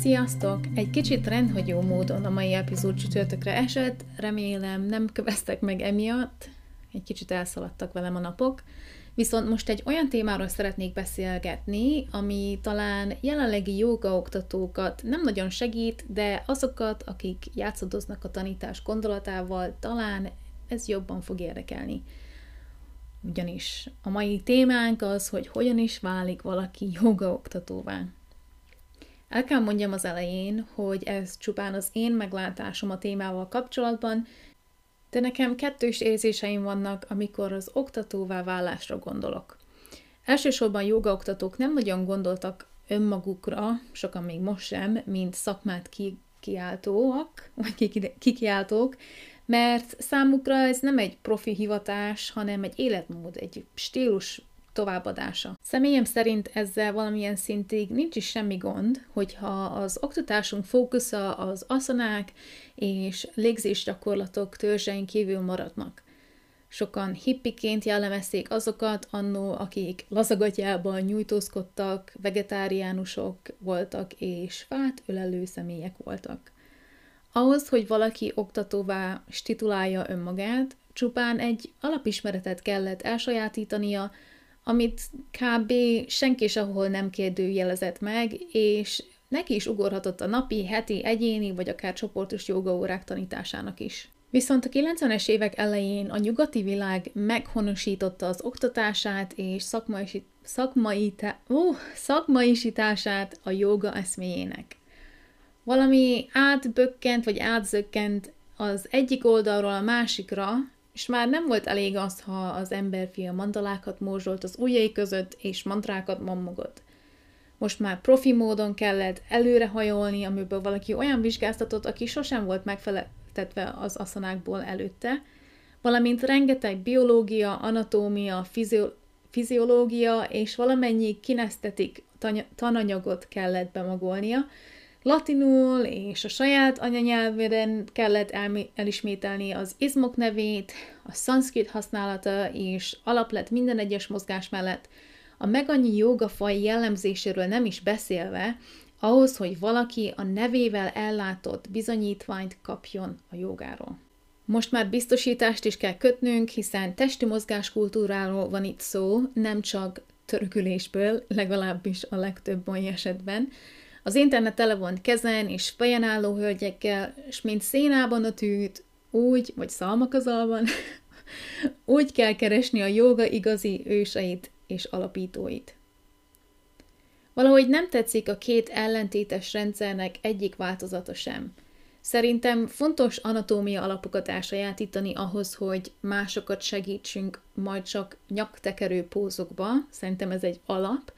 Sziasztok! Egy kicsit rendhagyó módon a mai epizód csütörtökre esett, remélem nem köveztek meg emiatt, egy kicsit elszaladtak velem a napok, viszont most egy olyan témáról szeretnék beszélgetni, ami talán jelenlegi jogaoktatókat nem nagyon segít, de azokat, akik játszadoznak a tanítás gondolatával, talán ez jobban fog érdekelni. Ugyanis a mai témánk az, hogy hogyan is válik valaki jogaoktatóvá. El kell mondjam az elején, hogy ez csupán az én meglátásom a témával kapcsolatban, de nekem kettős érzéseim vannak, amikor az oktatóvá válásra gondolok. Elsősorban jogaoktatók nem nagyon gondoltak önmagukra, sokan még most sem, mint szakmát ki, kiáltóak, vagy kikiáltók, mert számukra ez nem egy profi hivatás, hanem egy életmód, egy stílus továbbadása. Személyem szerint ezzel valamilyen szintig nincs is semmi gond, hogyha az oktatásunk fókusza az aszanák és légzésgyakorlatok törzsein kívül maradnak. Sokan hippiként jellemezték azokat annó, akik lazagatyában nyújtózkodtak, vegetáriánusok voltak és fát ölelő személyek voltak. Ahhoz, hogy valaki oktatóvá titulálja önmagát, csupán egy alapismeretet kellett elsajátítania, amit kb. senki sehol nem kérdőjelezett meg, és neki is ugorhatott a napi, heti, egyéni vagy akár csoportos jogaórák tanításának is. Viszont a 90-es évek elején a nyugati világ meghonosította az oktatását és szakmai, szakmai, uh, szakmaisítását a joga eszméjének. Valami átbökkent vagy átzökkent az egyik oldalról a másikra, és már nem volt elég az, ha az emberfia mandalákat morzsolt az ujjai között, és mantrákat mammogott. Most már profi módon kellett előrehajolni, amiből valaki olyan vizsgáztatott, aki sosem volt megfeleltetve az aszanákból előtte, valamint rengeteg biológia, anatómia, fizió- fiziológia és valamennyi kinesztetik tananyagot kellett bemagolnia, latinul és a saját anyanyelveden kellett elismételni az izmok nevét, a szanszkrit használata és alap lett minden egyes mozgás mellett, a megannyi jogafaj jellemzéséről nem is beszélve, ahhoz, hogy valaki a nevével ellátott bizonyítványt kapjon a jogáról. Most már biztosítást is kell kötnünk, hiszen testi mozgáskultúráról van itt szó, nem csak törökülésből, legalábbis a legtöbb mai esetben, az internet tele van kezen és fejen álló hölgyekkel, és mint szénában a tűt, úgy, vagy szalmakazalban, úgy kell keresni a joga igazi őseit és alapítóit. Valahogy nem tetszik a két ellentétes rendszernek egyik változata sem. Szerintem fontos anatómia alapokat elsajátítani ahhoz, hogy másokat segítsünk majd csak nyaktekerő pózokba, szerintem ez egy alap,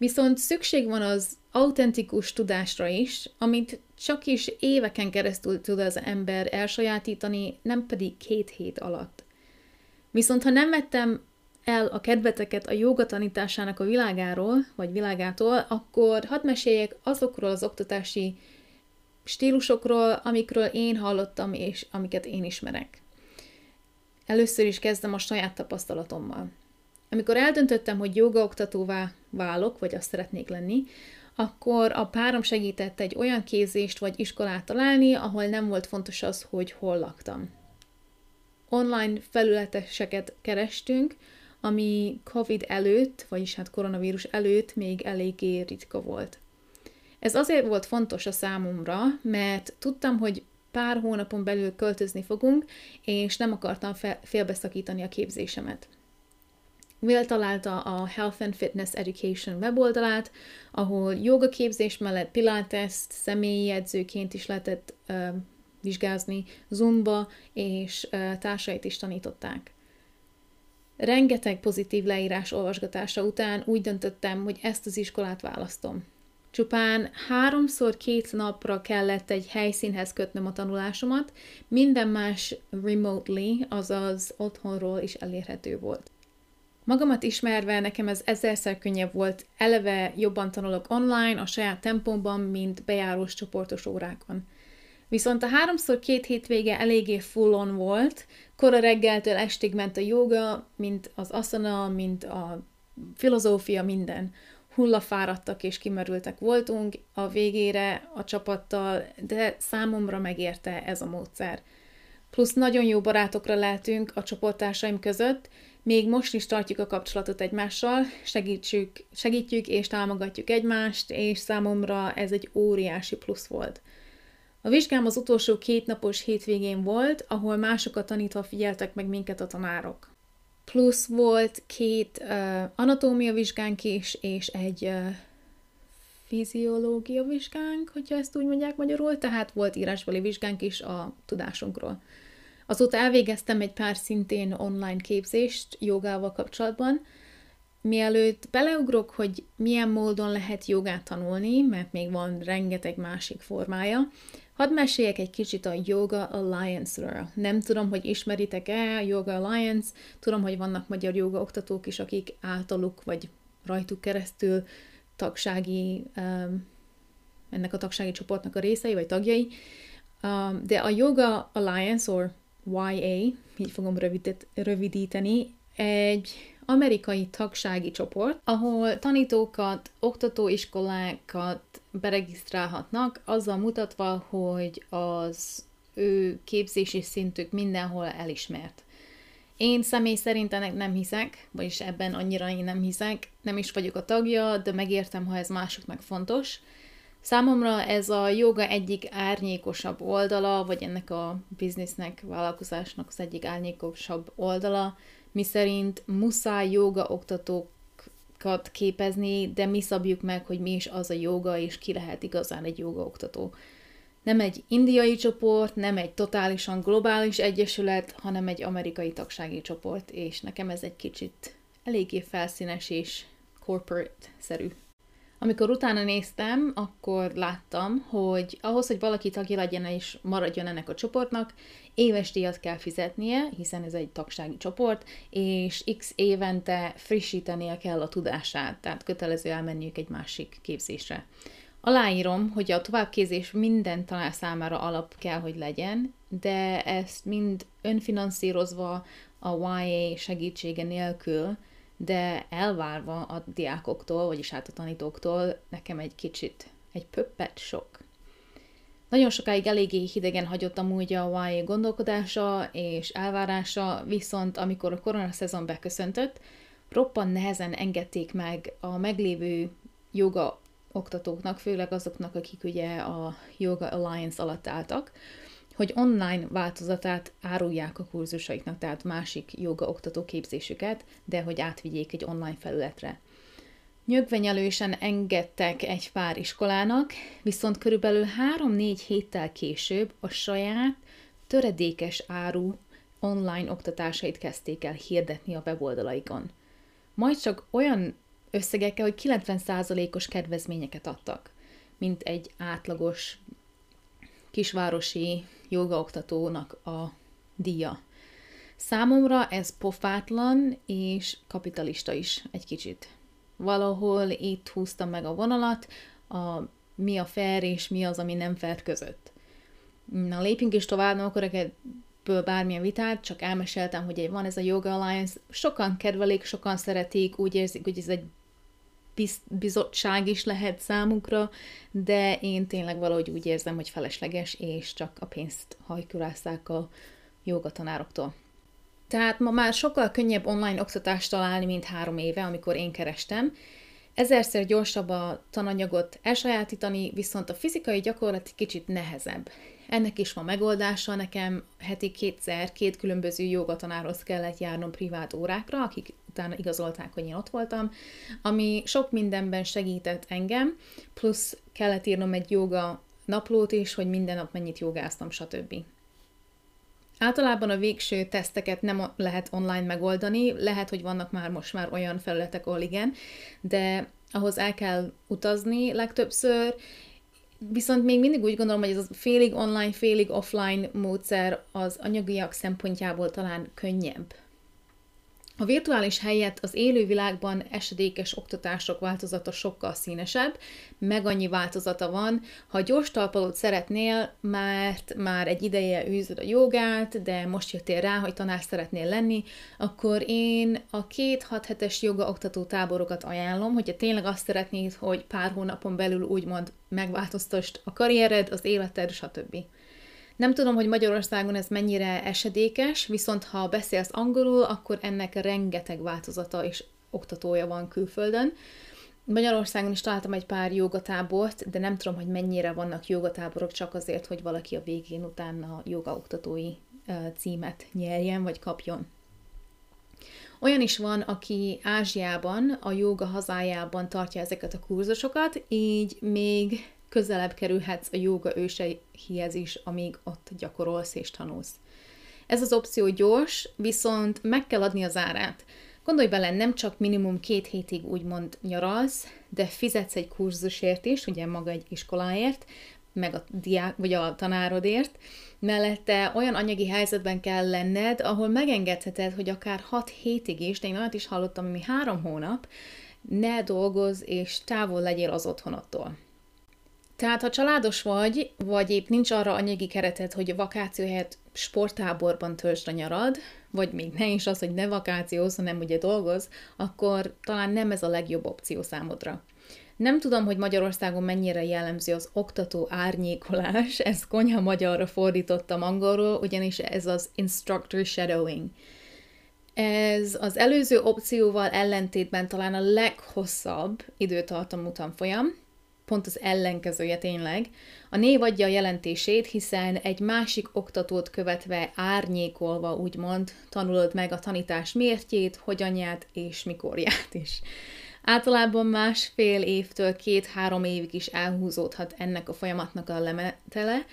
viszont szükség van az autentikus tudásra is, amit csak is éveken keresztül tud az ember elsajátítani, nem pedig két hét alatt. Viszont ha nem vettem el a kedveteket a joga tanításának a világáról, vagy világától, akkor hadd meséljek azokról az oktatási stílusokról, amikről én hallottam, és amiket én ismerek. Először is kezdem a saját tapasztalatommal. Amikor eldöntöttem, hogy jogaoktatóvá válok, vagy azt szeretnék lenni, akkor a párom segített egy olyan képzést vagy iskolát találni, ahol nem volt fontos az, hogy hol laktam. Online felületeseket kerestünk, ami COVID előtt, vagyis hát koronavírus előtt még eléggé ritka volt. Ez azért volt fontos a számomra, mert tudtam, hogy pár hónapon belül költözni fogunk, és nem akartam félbeszakítani a képzésemet. Will találta a Health and Fitness Education weboldalát, ahol jogaképzés mellett pilates személyi edzőként is lehetett uh, vizsgázni, zumba és uh, társait is tanították. Rengeteg pozitív leírás olvasgatása után úgy döntöttem, hogy ezt az iskolát választom. Csupán háromszor két napra kellett egy helyszínhez kötnöm a tanulásomat, minden más remotely, azaz otthonról is elérhető volt. Magamat ismerve nekem ez ezerszer könnyebb volt, eleve jobban tanulok online, a saját tempomban, mint bejárós csoportos órákon. Viszont a háromszor két hétvége eléggé full-on volt, kora reggeltől estig ment a joga, mint az asana, mint a filozófia, minden. Hullafáradtak és kimerültek voltunk a végére a csapattal, de számomra megérte ez a módszer. Plusz nagyon jó barátokra lehetünk a csoporttársaim között, még most is tartjuk a kapcsolatot egymással, segítjük, segítjük és támogatjuk egymást, és számomra ez egy óriási plusz volt. A vizsgám az utolsó két napos hétvégén volt, ahol másokat tanítva figyeltek meg minket a tanárok. Plusz volt két uh, anatómia vizsgánk is, és egy uh, fiziológia vizsgánk, hogyha ezt úgy mondják magyarul, tehát volt írásbeli vizsgánk is a tudásunkról. Azóta elvégeztem egy pár szintén online képzést jogával kapcsolatban. Mielőtt beleugrok, hogy milyen módon lehet jogát tanulni, mert még van rengeteg másik formája, hadd meséljek egy kicsit a Yoga Alliance-ről. Nem tudom, hogy ismeritek-e Yoga Alliance, tudom, hogy vannak magyar joga oktatók is, akik általuk vagy rajtuk keresztül tagsági, um, ennek a tagsági csoportnak a részei, vagy tagjai, um, de a Yoga Alliance, or YA, így fogom rövidít, rövidíteni, egy amerikai tagsági csoport, ahol tanítókat, oktatóiskolákat beregisztrálhatnak, azzal mutatva, hogy az ő képzési szintük mindenhol elismert. Én személy szerint ennek nem hiszek, vagyis ebben annyira én nem hiszek, nem is vagyok a tagja, de megértem, ha ez másoknak fontos. Számomra ez a joga egyik árnyékosabb oldala, vagy ennek a biznisznek, vállalkozásnak az egyik árnyékosabb oldala, mi szerint muszáj joga oktatókat képezni, de mi szabjuk meg, hogy mi is az a joga, és ki lehet igazán egy joga oktató. Nem egy indiai csoport, nem egy totálisan globális egyesület, hanem egy amerikai tagsági csoport, és nekem ez egy kicsit eléggé felszínes és corporate-szerű. Amikor utána néztem, akkor láttam, hogy ahhoz, hogy valaki tagja legyen és maradjon ennek a csoportnak, éves díjat kell fizetnie, hiszen ez egy tagsági csoport, és x évente frissítenie kell a tudását, tehát kötelező elmenniük egy másik képzésre. Aláírom, hogy a továbbképzés minden tanár számára alap kell, hogy legyen, de ezt mind önfinanszírozva a YA segítsége nélkül de elvárva a diákoktól, vagyis hát a tanítóktól nekem egy kicsit egy pöppet sok. Nagyon sokáig eléggé hidegen hagyott amúgy a YA gondolkodása és elvárása, viszont amikor a koronaszezon beköszöntött, roppan nehezen engedték meg a meglévő joga oktatóknak, főleg azoknak, akik ugye a Yoga Alliance alatt álltak, hogy online változatát árulják a kurzusaiknak, tehát másik joga oktató képzésüket, de hogy átvigyék egy online felületre. Nyögvenyelősen engedtek egy pár iskolának, viszont körülbelül 3-4 héttel később a saját töredékes áru online oktatásait kezdték el hirdetni a weboldalaikon. Majd csak olyan összegekkel, hogy 90%-os kedvezményeket adtak, mint egy átlagos kisvárosi jogaoktatónak a díja. Számomra ez pofátlan és kapitalista is egy kicsit. Valahol itt húztam meg a vonalat, a mi a fair és mi az, ami nem fair között. Na, lépjünk is tovább, nem akarok ebből bármilyen vitát, csak elmeséltem, hogy van ez a Yoga Alliance, sokan kedvelik, sokan szeretik, úgy érzik, hogy ez egy bizottság is lehet számukra, de én tényleg valahogy úgy érzem, hogy felesleges, és csak a pénzt hajkurásszák a jogatanároktól. Tehát ma már sokkal könnyebb online oktatást találni, mint három éve, amikor én kerestem. Ezerszer gyorsabb a tananyagot elsajátítani, viszont a fizikai gyakorlat kicsit nehezebb. Ennek is van megoldása, nekem heti kétszer két különböző jogatanárhoz kellett járnom privát órákra, akik utána igazolták, hogy én ott voltam, ami sok mindenben segített engem, plusz kellett írnom egy joga naplót is, hogy minden nap mennyit jogáztam, stb. Általában a végső teszteket nem lehet online megoldani, lehet, hogy vannak már most már olyan felületek, ahol igen, de ahhoz el kell utazni legtöbbször, Viszont még mindig úgy gondolom, hogy ez a félig online, félig offline módszer az anyagiak szempontjából talán könnyebb. A virtuális helyett az élő világban esedékes oktatások változata sokkal színesebb, meg annyi változata van. Ha gyors talpalót szeretnél, mert már egy ideje űzöd a jogát, de most jöttél rá, hogy tanár szeretnél lenni, akkor én a két 6 hetes joga oktató táborokat ajánlom, hogyha tényleg azt szeretnéd, hogy pár hónapon belül úgymond megváltoztasd a karriered, az életed, stb. Nem tudom, hogy Magyarországon ez mennyire esedékes, viszont ha beszélsz angolul, akkor ennek rengeteg változata és oktatója van külföldön. Magyarországon is találtam egy pár jogatábort, de nem tudom, hogy mennyire vannak jogatáborok csak azért, hogy valaki a végén utána jogaoktatói címet nyerjen, vagy kapjon. Olyan is van, aki Ázsiában, a joga hazájában tartja ezeket a kurzusokat, így még közelebb kerülhetsz a jóga őseihez is, amíg ott gyakorolsz és tanulsz. Ez az opció gyors, viszont meg kell adni az árát. Gondolj bele, nem csak minimum két hétig úgymond nyaralsz, de fizetsz egy kurzusért is, ugye maga egy iskoláért, meg a diák, vagy a tanárodért, mellette olyan anyagi helyzetben kell lenned, ahol megengedheted, hogy akár 6 hétig is, de én olyat is hallottam, ami három hónap, ne dolgoz és távol legyél az otthonottól. Tehát, ha családos vagy, vagy épp nincs arra anyagi kereted, hogy a vakáció helyett sporttáborban töltsd a nyarad, vagy még ne is az, hogy ne vakációz, hanem ugye dolgoz, akkor talán nem ez a legjobb opció számodra. Nem tudom, hogy Magyarországon mennyire jellemző az oktató árnyékolás, ezt konyha magyarra fordítottam angolról, ugyanis ez az instructor shadowing. Ez az előző opcióval ellentétben talán a leghosszabb időtartamú tanfolyam, pont az ellenkezője tényleg. A név adja a jelentését, hiszen egy másik oktatót követve árnyékolva, úgymond, tanulod meg a tanítás mértjét, hogyanját és mikorját is. Általában másfél évtől két-három évig is elhúzódhat ennek a folyamatnak a lemetele,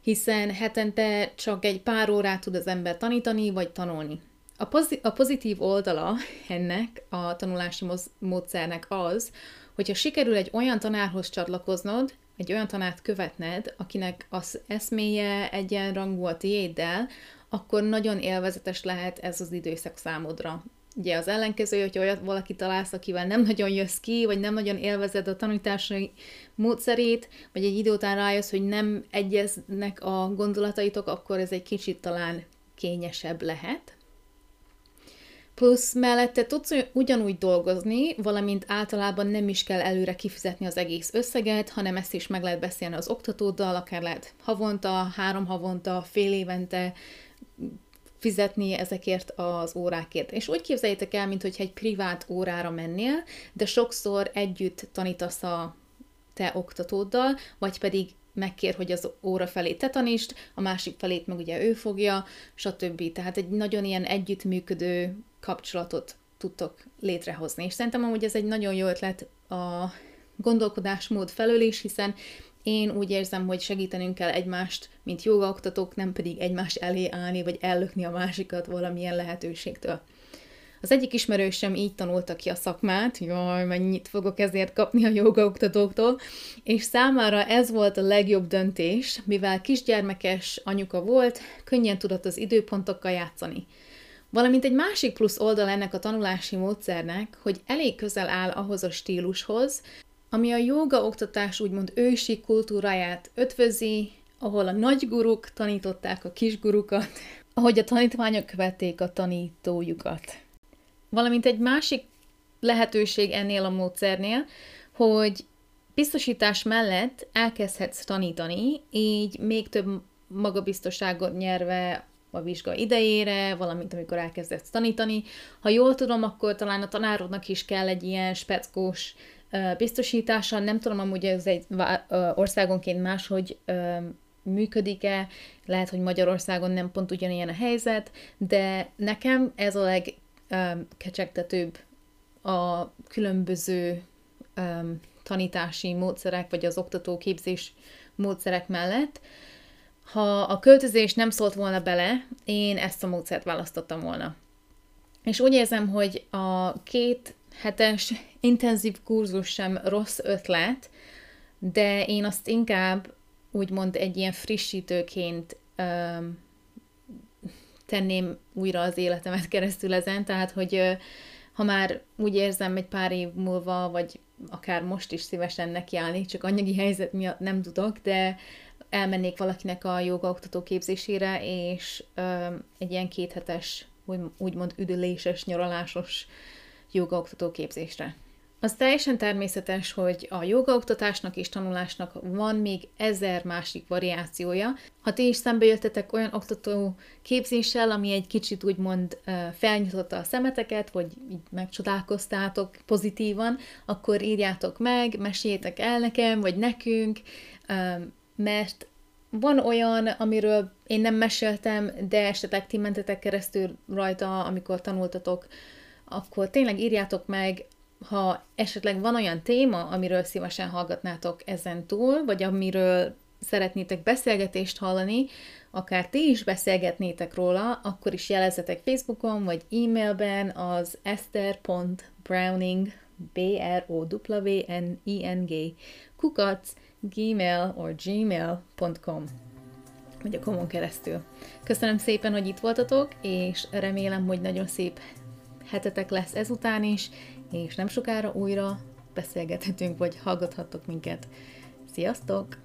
hiszen hetente csak egy pár órát tud az ember tanítani vagy tanulni. A, pozit- a pozitív oldala ennek a tanulási módszernek az, hogyha sikerül egy olyan tanárhoz csatlakoznod, egy olyan tanárt követned, akinek az eszméje egyenrangú a tiéddel, akkor nagyon élvezetes lehet ez az időszak számodra. Ugye az ellenkező, hogyha olyat valaki találsz, akivel nem nagyon jössz ki, vagy nem nagyon élvezed a tanítási módszerét, vagy egy idő után rájössz, hogy nem egyeznek a gondolataitok, akkor ez egy kicsit talán kényesebb lehet. Plusz mellette tudsz ugyanúgy dolgozni, valamint általában nem is kell előre kifizetni az egész összeget, hanem ezt is meg lehet beszélni az oktatóddal, akár lehet havonta, három havonta, fél évente fizetni ezekért az órákért. És úgy képzeljétek el, mintha egy privát órára mennél, de sokszor együtt tanítasz a te oktatóddal, vagy pedig megkér, hogy az óra felé te tanítsd, a másik felét meg ugye ő fogja, stb. Tehát egy nagyon ilyen együttműködő kapcsolatot tudtok létrehozni. És szerintem amúgy ez egy nagyon jó ötlet a gondolkodásmód felől is, hiszen én úgy érzem, hogy segítenünk kell egymást, mint jogaoktatók, nem pedig egymás elé állni, vagy ellökni a másikat valamilyen lehetőségtől. Az egyik ismerősöm így tanulta ki a szakmát, jaj, mennyit fogok ezért kapni a jogaoktatóktól, és számára ez volt a legjobb döntés, mivel kisgyermekes anyuka volt, könnyen tudott az időpontokkal játszani. Valamint egy másik plusz oldal ennek a tanulási módszernek, hogy elég közel áll ahhoz a stílushoz, ami a jóga oktatás úgymond ősi kultúráját ötvözi, ahol a nagy guruk tanították a kis gurukat, ahogy a tanítványok követték a tanítójukat. Valamint egy másik lehetőség ennél a módszernél, hogy biztosítás mellett elkezdhetsz tanítani, így még több magabiztosságot nyerve a vizsga idejére, valamint amikor elkezdesz tanítani. Ha jól tudom, akkor talán a tanárodnak is kell egy ilyen speckós biztosítása. Nem tudom amúgy ez egy országonként máshogy működik-e, lehet, hogy Magyarországon nem pont ugyanilyen a helyzet, de nekem ez a legkecsegtetőbb a különböző tanítási módszerek, vagy az oktatóképzés módszerek mellett, ha a költözés nem szólt volna bele, én ezt a módszert választottam volna. És úgy érzem, hogy a két hetes intenzív kurzus sem rossz ötlet, de én azt inkább úgymond egy ilyen frissítőként um, tenném újra az életemet keresztül ezen, tehát hogy ha már úgy érzem egy pár év múlva, vagy akár most is szívesen nekiállni, csak anyagi helyzet miatt nem tudok, de elmennék valakinek a jogaoktató képzésére, és ö, egy ilyen kéthetes, úgy, úgymond üdüléses, nyaralásos jogaoktató képzésre. Az teljesen természetes, hogy a jogaoktatásnak és tanulásnak van még ezer másik variációja. Ha ti is szembejöttetek olyan oktató képzéssel, ami egy kicsit úgymond felnyitotta a szemeteket, vagy így megcsodálkoztátok pozitívan, akkor írjátok meg, meséljétek el nekem, vagy nekünk, mert van olyan, amiről én nem meséltem, de esetleg ti mentetek keresztül rajta, amikor tanultatok, akkor tényleg írjátok meg, ha esetleg van olyan téma, amiről szívesen hallgatnátok ezen túl, vagy amiről szeretnétek beszélgetést hallani, akár ti is beszélgetnétek róla, akkor is jelezzetek Facebookon, vagy e-mailben az ester.browning b r o w n i n g kukac gmail or gmail.com vagy a komon keresztül. Köszönöm szépen, hogy itt voltatok, és remélem, hogy nagyon szép hetetek lesz ezután is, és nem sokára újra beszélgethetünk, vagy hallgathattok minket. Sziasztok!